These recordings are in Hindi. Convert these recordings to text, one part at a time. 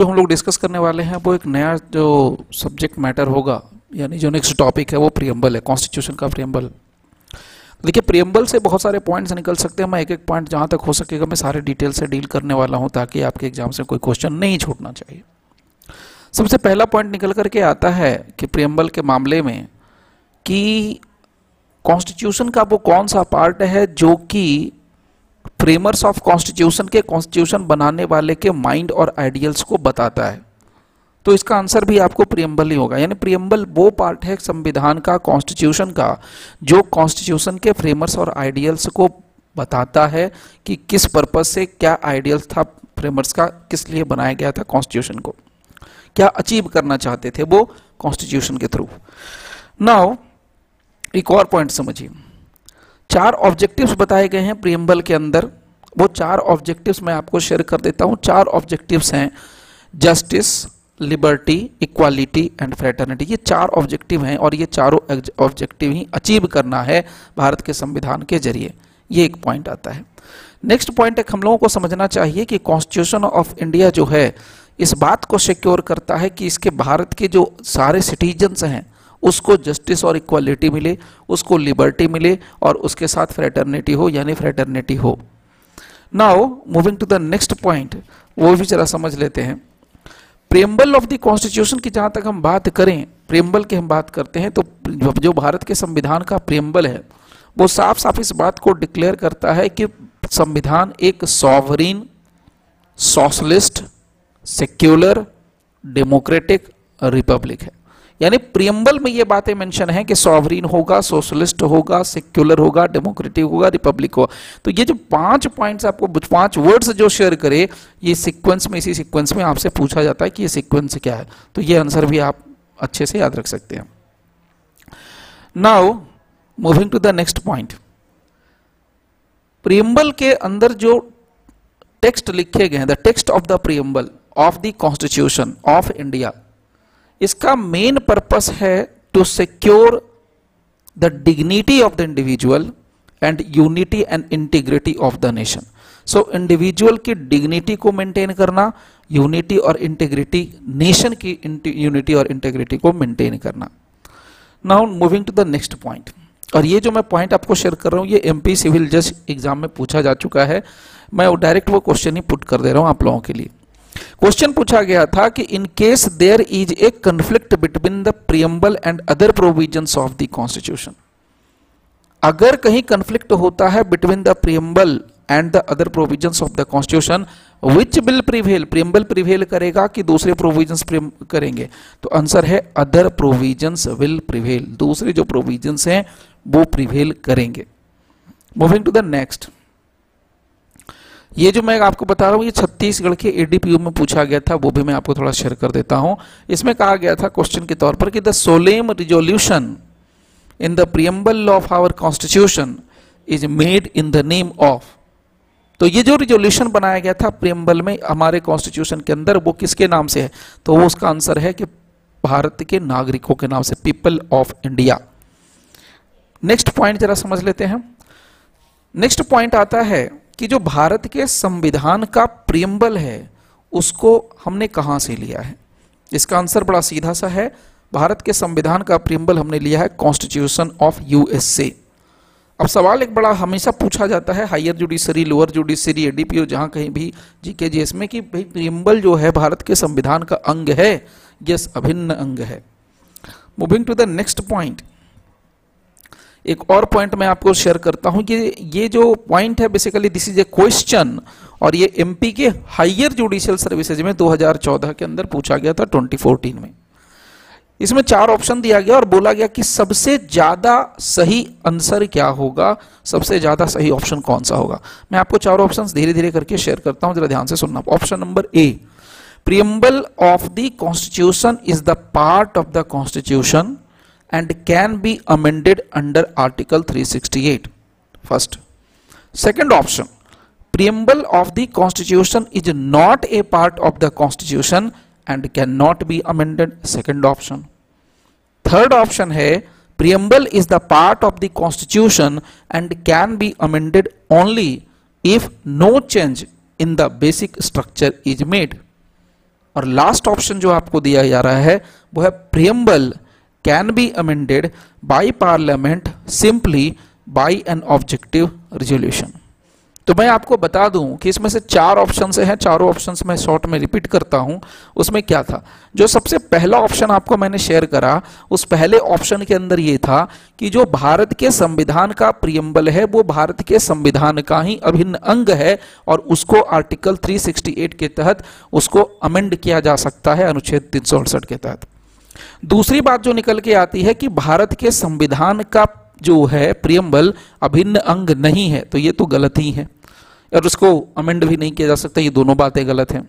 जो हम लोग डिस्कस करने वाले हैं, वो एक नया जो सब्जेक्ट मैटर होगा, यानी जो नेक्स्ट टॉपिक है, वो प्रियम्बल है कॉन्स्टिट्यूशन का प्रियम्बल देखिए प्रियम्बल से बहुत सारे पॉइंट्स निकल सकते हैं, मैं एक एक पॉइंट जहाँ तक हो सकेगा, मैं सारे डिटेल से डील करने वाला हूँ, ताकि आपके एग्ज़ाम से कोई क्वेश्चन नहीं छूटना चाहिए. सबसे पहला पॉइंट निकल करके आता है कि प्रियम्बल के मामले में कि कॉन्स्टिट्यूशन का वो कौन सा पार्ट है, जो कि फ्रेमर्स ऑफ़ कॉन्स्टिट्यूशन के कॉन्स्टिट्यूशन बनाने वाले के माइंड और आइडियल्स को बताता है। तो इसका आंसर भी आपको प्रियम्बल ही होगा। यानी प्रियम्बल वो पार्ट है संविधान का कॉन्स्टिट्यूशन का, जो कॉन्स्टिट्यूशन के फ्रेमर्स और आइडियल्स को बताता है कि किस पर्पज से क्या आइडियल्स था फ्रेमर्स का, किस लिए बनाया गया था कॉन्स्टिट्यूशन को। क्या अचीव करना चाहते थे वो कॉन्स्टिट्यूशन के थ्रू नाउ एक और पॉइंट समझिए। चार ऑब्जेक्टिव्स बताए गए हैं प्रियम्बल के अंदर। वो चार ऑब्जेक्टिव्स मैं आपको शेयर कर देता हूँ। चार ऑब्जेक्टिव्स हैं। Justice liberty equality and fraternity ये चार ऑब्जेक्टिव हैं और ये चारों ऑब्जेक्टिव ही अचीव करना है भारत के संविधान के ज़रिए। ये एक पॉइंट आता है। नेक्स्ट पॉइंट एक हम लोगों को समझना चाहिए कि कॉन्स्टिट्यूशन ऑफ़ इंडिया जो है, इस बात को सिक्योर करता है कि इसके भारत के जो सारे सिटीजन्स हैं उसको जस्टिस और इक्वालिटी मिले, उसको लिबर्टी मिले और उसके साथ फ्रेटर्निटी हो, यानी फ्रेटर्निटी हो। Now moving to the next point वो भी जरा समझ लेते हैं। प्रेम्बल ऑफ़ द कॉन्स्टिट्यूशन की जहाँ तक हम बात करें प्रेम्बल की हम बात करते हैं तो जो भारत के संविधान का प्रेम्बल है, वो साफ़ साफ़ इस बात को डिक्लेयर करता है कि संविधान एक sovereign socialist secular democratic republic है। यानी प्रियम्बल में ये बातें मेंशन है कि सॉवरीन होगा सोशलिस्ट होगा सेक्युलर होगा डेमोक्रेटिक होगा रिपब्लिक होगा। तो ये जो पाँच पॉइंट्स आपको पाँच वर्ड्स जो शेयर करे, ये सीक्वेंस में, इसी सीक्वेंस में आपसे पूछा जाता है कि ये सीक्वेंस क्या है। तो ये आंसर भी आप अच्छे से याद रख सकते हैं। Now moving to the next point preamble के अंदर जो टेक्स्ट लिखे गए हैं the text of the preamble of the constitution of India इसका मेन पर्पस है to secure the dignity of the individual and unity and integrity of the nation so individual की डिग्निटी को मेंटेन करना यूनिटी और इंटीग्रिटी नेशन की यूनिटी और इंटीग्रिटी को मेंटेन करना. Now moving to the next point और ये जो मैं पॉइंट आपको शेयर कर रहा हूँ, ये एमपी सिविल जज एग्ज़ाम में पूछा जा चुका है. मैं डायरेक्ट वो क्वेश्चन ही पुट कर दे रहा हूँ आप लोगों के लिए. क्वेश्चन पूछा गया था कि in case there is a conflict between the preamble and other provision of the constitution अगर कहीं कंफ्लिक्ट होता है between the preamble and the other provision of the constitution which will prevail preamble prevail करेगा कि दूसरे प्रोविज़न करेंगे? तो आंसर है अदर प्रोविजंस विल प्रिवेल दूसरे जो प्रोविजंस हैं, वो प्रिवेल करेंगे. मूविंग टू द नेक्स्ट ये जो मैं आपको बता रहा हूँ, ये छत्तीसगढ़ के एडीपीयू में पूछा गया था, वो भी मैं आपको थोड़ा शेयर कर देता हूँ। इसमें कहा गया था क्वेश्चन के तौर पर कि the solemn resolution in the preamble of our constitution is made in the name of तो ये जो रिजोल्यूशन बनाया गया था प्रियम्बल में हमारे कॉन्स्टिट्यूशन के अंदर, वो किसके नाम से है? तो वो उसका आंसर है कि भारत के नागरिकों के नाम से people of India next point जरा समझ लेते हैं। नेक्स्ट पॉइंट आता है कि जो भारत के संविधान का प्रियम्बल है, उसको हमने कहाँ से लिया है? इसका आंसर बड़ा सीधा सा है। भारत के संविधान का प्रियम्बल हमने लिया है कॉन्स्टिट्यूशन ऑफ़ यूएसए अब सवाल एक बड़ा हमेशा पूछा जाता है, higher judiciary, lower judiciary ADPO जहाँ कहीं भी जीके जीएस में कि भाई प्रियम्बल जो है भारत के संविधान का अंग है, यस, अभिन्न अंग है। Moving to the next point एक और पॉइंट मैं आपको शेयर करता हूँ कि ये जो पॉइंट है basically this is a question और ये एमपी के हायर जुडिशियल सर्विसेज़ में 2014 के अंदर पूछा गया था 2014 में। इसमें चार ऑप्शन दिया गया और बोला गया कि सबसे ज़्यादा सही आंसर क्या होगा? सबसे ज़्यादा सही ऑप्शन कौन सा होगा? मैं आपको चार ऑप्शन धीरे धीरे करके शेयर करता हूँ, जरा ध्यान से सुनना। Option number A preamble of the constitution is the part of the constitution and can be amended under Article 368. First. Second option. Preamble of the Constitution is not a part of the Constitution and cannot be amended. Second option. Third option है preamble is the part of the Constitution and can be amended only if no change in the basic structure is made. और लास्ट ऑप्शन जो आपको दिया जा रहा है वो है preamble can be amended by parliament simply by an objective resolution तो मैं आपको बता दूँ कि इसमें से चार ऑप्शन हैं, चारों ऑप्शन मैं शॉर्ट में रिपीट करता हूँ। उसमें क्या था? जो सबसे पहला ऑप्शन आपको मैंने शेयर करा, उस पहले ऑप्शन के अंदर ये था कि जो भारत के संविधान का प्रियम्बल है, वो भारत के संविधान का ही अभिन्न अंग है और उसको आर्टिकल 368 के तहत उसको अमेंड किया जा सकता है अनुच्छेद तीन के तहत। दूसरी बात जो निकल के आती है कि भारत के संविधान का जो है प्रियम्बल अभिन्न अंग नहीं है तो ये तो गलत ही है। और उसको अमेंड भी नहीं किया जा सकता, ये दोनों बातें गलत हैं।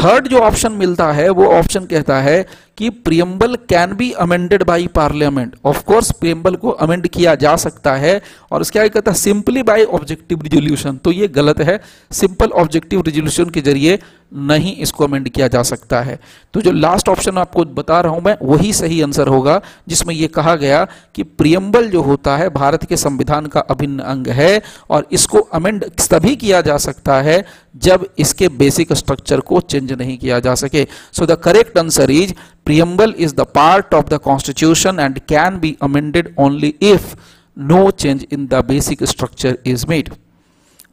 थर्ड जो ऑप्शन मिलता है, वो ऑप्शन कहता है कि preamble can be amended by parliament of course preamble को अमेंड किया जा सकता है और उसके आगे कहता है सिंपली बाई ऑब्जेक्टिव रिजोल्यूशन तो ये गलत है। सिंपल ऑब्जेक्टिव रिजोल्यूशन के ज़रिए नहीं इसको अमेंड किया जा सकता है। तो जो लास्ट ऑप्शन आपको बता रहा हूँ मैं, वही सही आंसर होगा, जिसमें यह कहा गया कि प्रियम्बल जो होता है, भारत के संविधान का अभिन्न अंग है और इसको अमेंड तभी किया जा सकता है जब इसके बेसिक स्ट्रक्चर को चेंज चेंज नहीं किया जा सके। So the correct answer is preamble is the part of the constitution and can be amended only if no change in the basic structure is made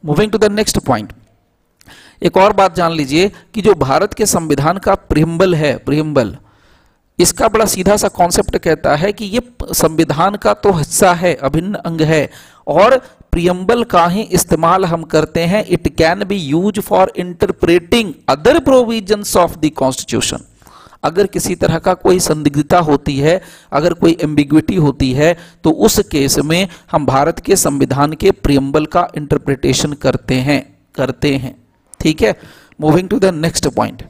moving to the next point एक और बात जान लीजिए कि जो भारत के संविधान का प्रियम्बल है प्रियम्बल इसका बड़ा सीधा सा कॉन्सेप्ट कहता है कि ये संविधान का तो हिस्सा है, अभिन्न अंग है, और प्रियम्बल का ही इस्तेमाल हम करते हैं। It can be use for interpreting other provisions of the constitution अगर किसी तरह का कोई संदिग्धता होती है, अगर कोई एम्बिग्विटी होती है तो उस केस में हम भारत के संविधान के प्रियम्बल का इंटरप्रिटेशन करते हैं करते हैं। ठीक है? Moving to the next point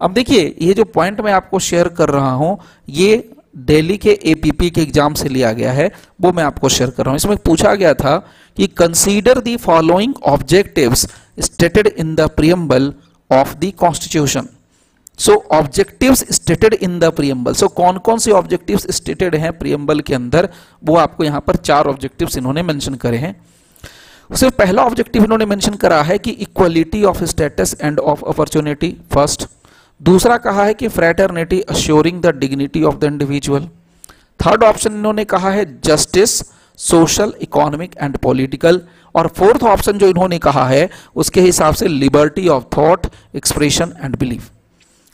अब देखिए, ये जो पॉइंट मैं आपको शेयर कर रहा हूँ, ये दिल्ली के एपीपी के एग्ज़ाम से लिया गया है, वो मैं आपको शेयर कर रहा हूँ। इसमें पूछा गया था कि consider the following objectives stated in the preamble of the constitution so objectives stated in the preamble so कौन कौन से ऑब्जेक्टिव्स स्टेटेड हैं प्रियम्बल के अंदर? वो आपको यहाँ पर चार ऑब्जेक्टिव्स इन्होंने मेंशन करे हैं। उससे पहला ऑब्जेक्टिव इन्होंने मेंशन करा है कि equality of status and of opportunity first दूसरा कहा है कि fraternity assuring the dignity of the individual third option इन्होंने कहा है justice social economic and political और फोर्थ ऑप्शन जो इन्होंने कहा है, उसके हिसाब से liberty of thought expression and belief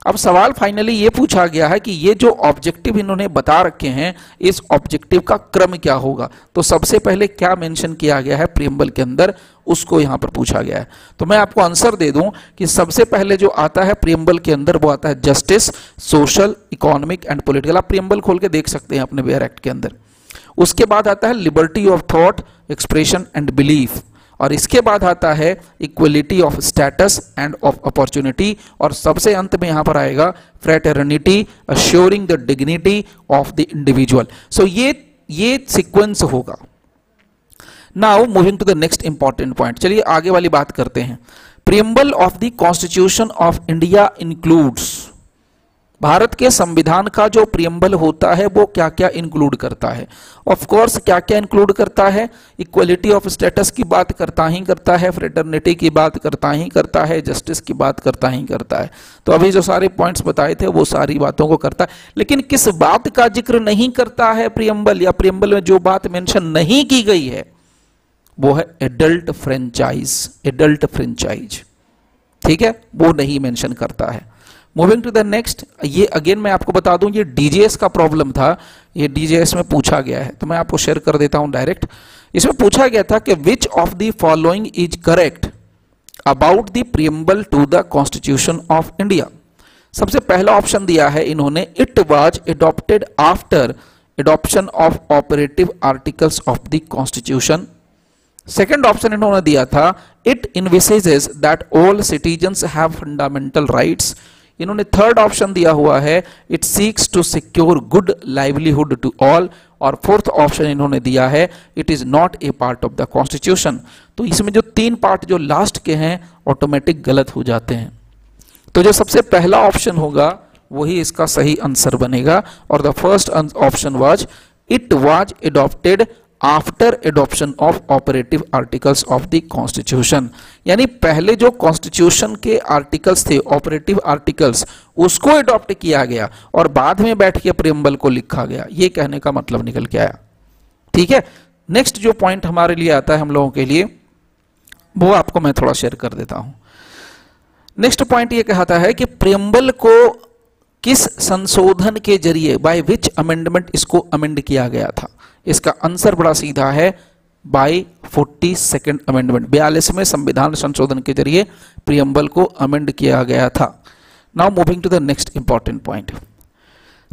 अब सवाल फाइनली ये पूछा गया है कि ये जो ऑब्जेक्टिव इन्होंने बता रखे हैं, इस ऑब्जेक्टिव का क्रम क्या होगा? तो सबसे पहले क्या मेंशन किया गया है प्रियम्बल के अंदर? उसको यहाँ पर पूछा गया है। तो मैं आपको आंसर दे दूँ कि सबसे पहले जो आता है प्रियम्बल के अंदर, वो आता है justice social economic and political आप प्रियम्बल खोल के देख सकते हैं अपने वेयर एक्ट के अंदर। उसके बाद आता है liberty of thought expression and belief और इसके बाद आता है equality of status and of opportunity और सबसे अंत में यहाँ पर आएगा fraternity assuring the dignity of the individual so ये ये सीक्वेंस होगा। Now moving to the next important point चलिए आगे वाली बात करते हैं। Preamble of the constitution of India includes Bharat के संविधान का जो प्रियम्बल होता है, वो क्या क्या इंक्लूड करता है? ऑफ़ कोर्स क्या क्या इंक्लूड करता है? इक्वलिटी ऑफ़ स्टेटस की बात करता ही करता है फ्रेटर्निटी की बात करता ही करता है जस्टिस की बात करता ही करता है। तो अभी जो सारे पॉइंट्स बताए थे, वो सारी बातों को करता है। लेकिन किस बात का ज़िक्र नहीं करता है प्रियम्बल या प्रियम्बल में जो बात मेंशन नहीं की गई है, वो है एडल्ट फ्रेंचाइज एडल्ट फ्रेंचाइज ठीक है? वो नहीं मेंशन करता है। मूविंग टू द नेक्स्ट ये अगेन मैं आपको बता दूँ, ये डीजेएस का प्रॉब्लम था। ये डीजेएस में पूछा गया है। तो मैं आपको शेयर कर देता हूँ डायरेक्ट इसमें पूछा गया था कि which of the following is correct about the preamble to the constitution of India सबसे पहला ऑप्शन दिया है इन्होंने it was adopted after adoption of operative articles of the constitution second option इन्होंने दिया था it envisages that all citizens have fundamental rights इन्होंने थर्ड ऑप्शन दिया हुआ है। It seeks to secure good livelihood to all और फोर्थ ऑप्शन इन्होंने दिया है। It is not a part of the constitution तो इसमें जो तीन पार्ट जो लास्ट के हैं ऑटोमेटिक गलत हो जाते हैं। तो जो सबसे पहला ऑप्शन होगा, वही इसका सही आंसर बनेगा। और the first option was it was adopted after adoption of operative articles of the constitution यानी पहले जो कॉन्स्टिट्यूशन के आर्टिकल्स थे ऑपरेटिव आर्टिकल्स उसको एडॉप्ट किया गया और बाद में बैठ के प्रियम्बल को लिखा गया। ये कहने का मतलब निकल के आया। ठीक है? नेक्स्ट जो पॉइंट हमारे लिए आता है हम लोगों के लिए, वो आपको मैं थोड़ा शेयर कर देता हूँ। नेक्स्ट पॉइंट ये कहता है कि प्रियम्बल को किस संशोधन के ज़रिए बाय विच अमेंडमेंट इसको अमेंड किया गया था? इसका आंसर बड़ा सीधा है बाय फोर्टी सेकेंड अमेंडमेंट बयालीसवें संविधान संशोधन के ज़रिए प्रियम्बल को अमेंड किया गया था। Now moving to the next important point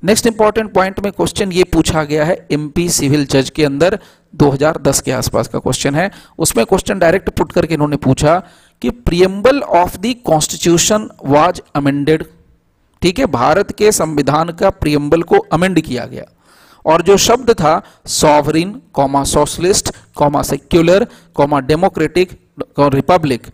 next important point में क्वेश्चन ये पूछा गया है एमपी सिविल जज के अंदर 2010 के आसपास का क्वेश्चन है। उसमें क्वेश्चन डायरेक्ट पुट करके इन्होंने पूछा कि preamble of the constitution was amended ठीक है, भारत के संविधान का प्रियम्बल को अमेंड किया गया। और जो शब्द था sovereign comma socialist comma secular comma democratic republic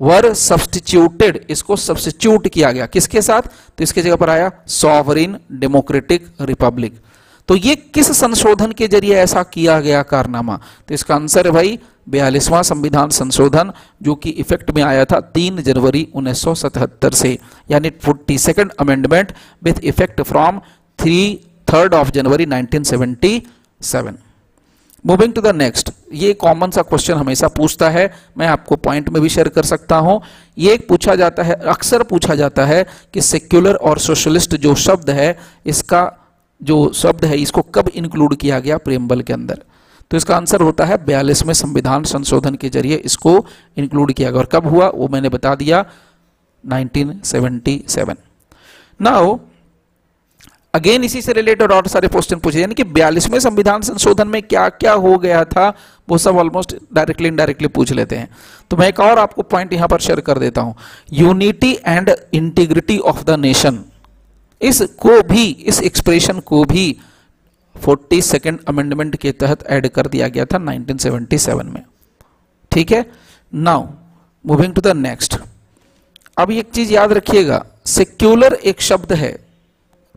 were substituted इसको सब्सटीट्यूट किया गया। किसके साथ? तो इसके जगह पर आया सॉवरिन डेमोक्रेटिक रिपब्लिक तो ये किस संशोधन के ज़रिए ऐसा किया गया कारनामा? तो इसका आंसर है भाई बयालीसवां संविधान संशोधन, जो कि इफ़ेक्ट में आया था तीन जनवरी 1977 से यानी forty second amendment with effect from three third of January 1977 moving to the next ये कॉमन सा क्वेश्चन हमेशा पूछता है, मैं आपको पॉइंट में भी शेयर कर सकता हूँ। ये पूछा जाता है, अक्सर पूछा जाता है कि सेक्युलर और सोशलिस्ट जो शब्द है, इसका जो शब्द है, इसको कब इंक्लूड किया गया प्रेमबल के अंदर? तो इसका आंसर होता है बयालीसवें संविधान संशोधन के ज़रिए। इसको इंक्लूड किया गया और कब हुआ, वो मैंने बता दिया 1977 नाउ अगेन इसी से रिलेटेड और सारे क्वेश्चन पूछे। यानी कि बयालीसवें संविधान संशोधन में क्या क्या हो गया था, वो सब ऑलमोस्ट डायरेक्टली इनडायरेक्टली पूछ लेते हैं। तो मैं एक और आपको पॉइंट यहाँ पर शेयर कर देता हूँ। Unity and integrity of the nation इसको भी, इस एक्सप्रेशन को भी फोर्टी सेकेंड अमेंडमेंट के तहत ऐड कर दिया गया था 1977 में। ठीक है? Now moving to the next अब एक चीज़ याद रखिएगा सेक्युलर एक शब्द है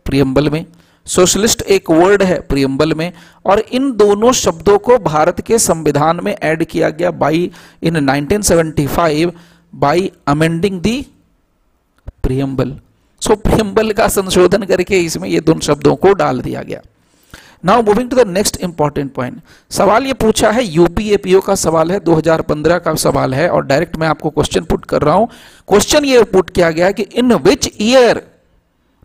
प्रियम्बल में सोशलिस्ट एक वर्ड है प्रियम्बल में, और इन दोनों शब्दों को भारत के संविधान में ऐड किया गया by in 1975 by amending the preamble so preamble का संशोधन करके इसमें ये दोनों शब्दों को डाल दिया गया। Now moving to the next important point सवाल ये पूछा है यूपीएपीओ का सवाल है 2015 का सवाल है, और डायरेक्ट मैं आपको क्वेश्चन पुट कर रहा हूँ। क्वेश्चन ये पुट किया गया कि इन विच ईयर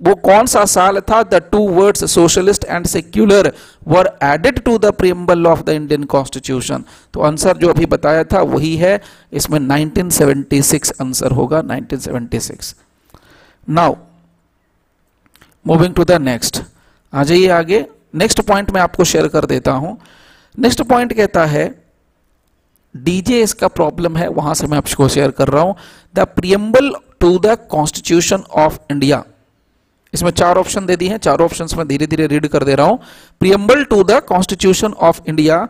वो कौन सा साल था? The two words socialist and secular were added to the preamble of the Indian constitution तो आंसर जो अभी बताया था, वही है। इसमें 1976 आंसर होगा 1976 now moving to the next आ जाइए आगे। नेक्स्ट पॉइंट मैं आपको शेयर कर देता हूँ। नेक्स्ट पॉइंट कहता है डीजे इसका प्रॉब्लम है, वहाँ से मैं आपको शेयर कर रहा हूँ। The preamble to the constitution of India इसमें चार ऑप्शन दे दिए हैं, चार ऑप्शन में धीरे धीरे रीड कर दे रहा हूँ। Preamble to the constitution of India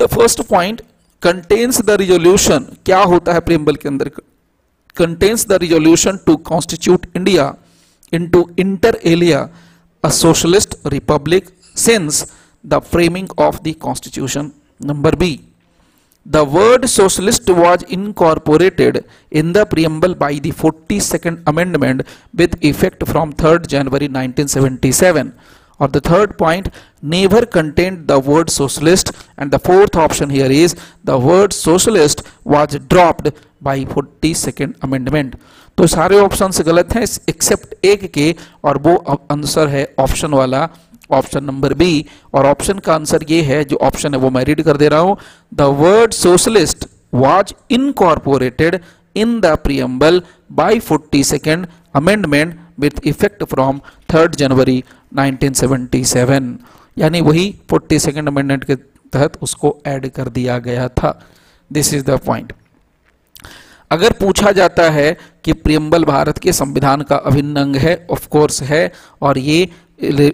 the first point contains the resolution क्या होता है प्रियम्बल के अंदर? Contains the resolution to constitute India into inter alia a socialist republic since the framing of the constitution. Number B. The word socialist was incorporated in the preamble by the 42nd Amendment with effect from 3rd January 1977. Or the third point, never contained the word socialist. And the fourth option here is the word socialist was dropped by 42nd Amendment. तो सारे ऑप्शंस गलत हैं एक्सेप्ट एक के और वो आंसर है ऑप्शन वाला ऑप्शन नंबर बी और ऑप्शन का आंसर ये है जो ऑप्शन है वो मैं रीड कर दे रहा हूँ. The word socialist was incorporated in the preamble by forty second amendment with effect from third January 1977 यानी वही फोर्टी सेकेंड अमेंडमेंट के तहत उसको ऐड कर दिया गया था। दिस इज़ द पॉइंट अगर पूछा जाता है कि प्रियम्बल भारत के संविधान का अभिन्न अंग है ऑफ़ कोर्स है, और ये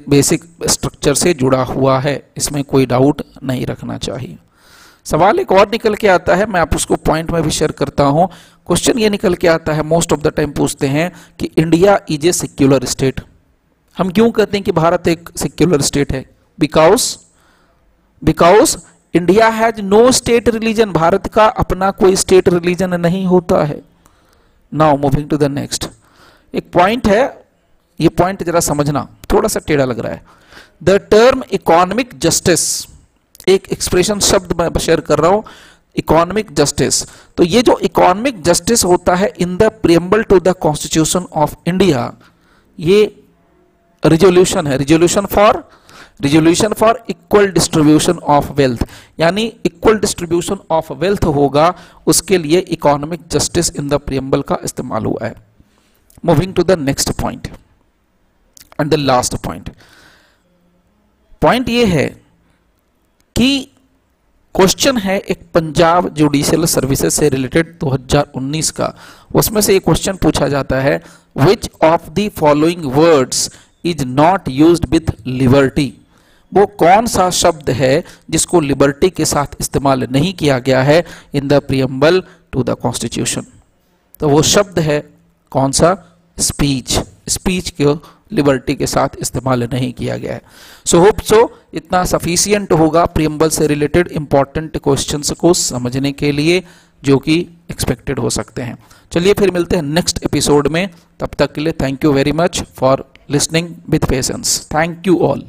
बेसिक स्ट्रक्चर से जुड़ा हुआ है, इसमें कोई डाउट नहीं रखना चाहिए। सवाल एक और निकल के आता है, मैं आप उसको पॉइंट में भी शेयर करता हूँ। क्वेश्चन ये निकल के आता है मोस्ट ऑफ़ द टाइम पूछते हैं कि India is a secular state हम क्यों कहते हैं कि भारत एक सिक्युलर स्टेट है? Because because India has no state religion Bharat का अपना कोई स्टेट रिलीजन नहीं होता है। Now moving to the next एक पॉइंट है, ये पॉइंट जरा समझना। थोड़ा सा टेढ़ा लग रहा है। द टर्म इकोनॉमिक जस्टिस एक एक्सप्रेशन शब्द मैं शेयर कर रहा हूँ। इकोनॉमिक जस्टिस तो ये जो इकोनॉमिक जस्टिस होता है in the preamble to the constitution of India ये रिजोल्यूशन है. Resolution for resolution for equal distribution of wealth यानी इक्वल डिस्ट्रीब्यूशन ऑफ़ वेल्थ होगा, उसके लिए economic justice in the preamble का इस्तेमाल हुआ है. Moving to the next point and the last point point ये है कि क्वेश्चन है एक पंजाब जुडिशियल सर्विसेज़ से रिलेटेड 2019 का। उसमें से एक क्वेश्चन पूछा जाता है which of the following words is not used with liberty वो कौन सा शब्द है जिसको लिबर्टी के साथ इस्तेमाल नहीं किया गया है in the preamble to the constitution तो वो शब्द है कौन सा? स्पीच स्पीच के लिबर्टी के साथ इस्तेमाल नहीं किया गया है। सो होप सो इतना सफिशियंट होगा प्रियम्बल से रिलेटेड इंपॉर्टेंट क्वेश्चन को समझने के लिए, जो कि एक्सपेक्टेड हो सकते हैं। चलिए फिर मिलते हैं नेक्स्ट एपिसोड में। तब तक के लिए thank you very much for listening with patience thank you all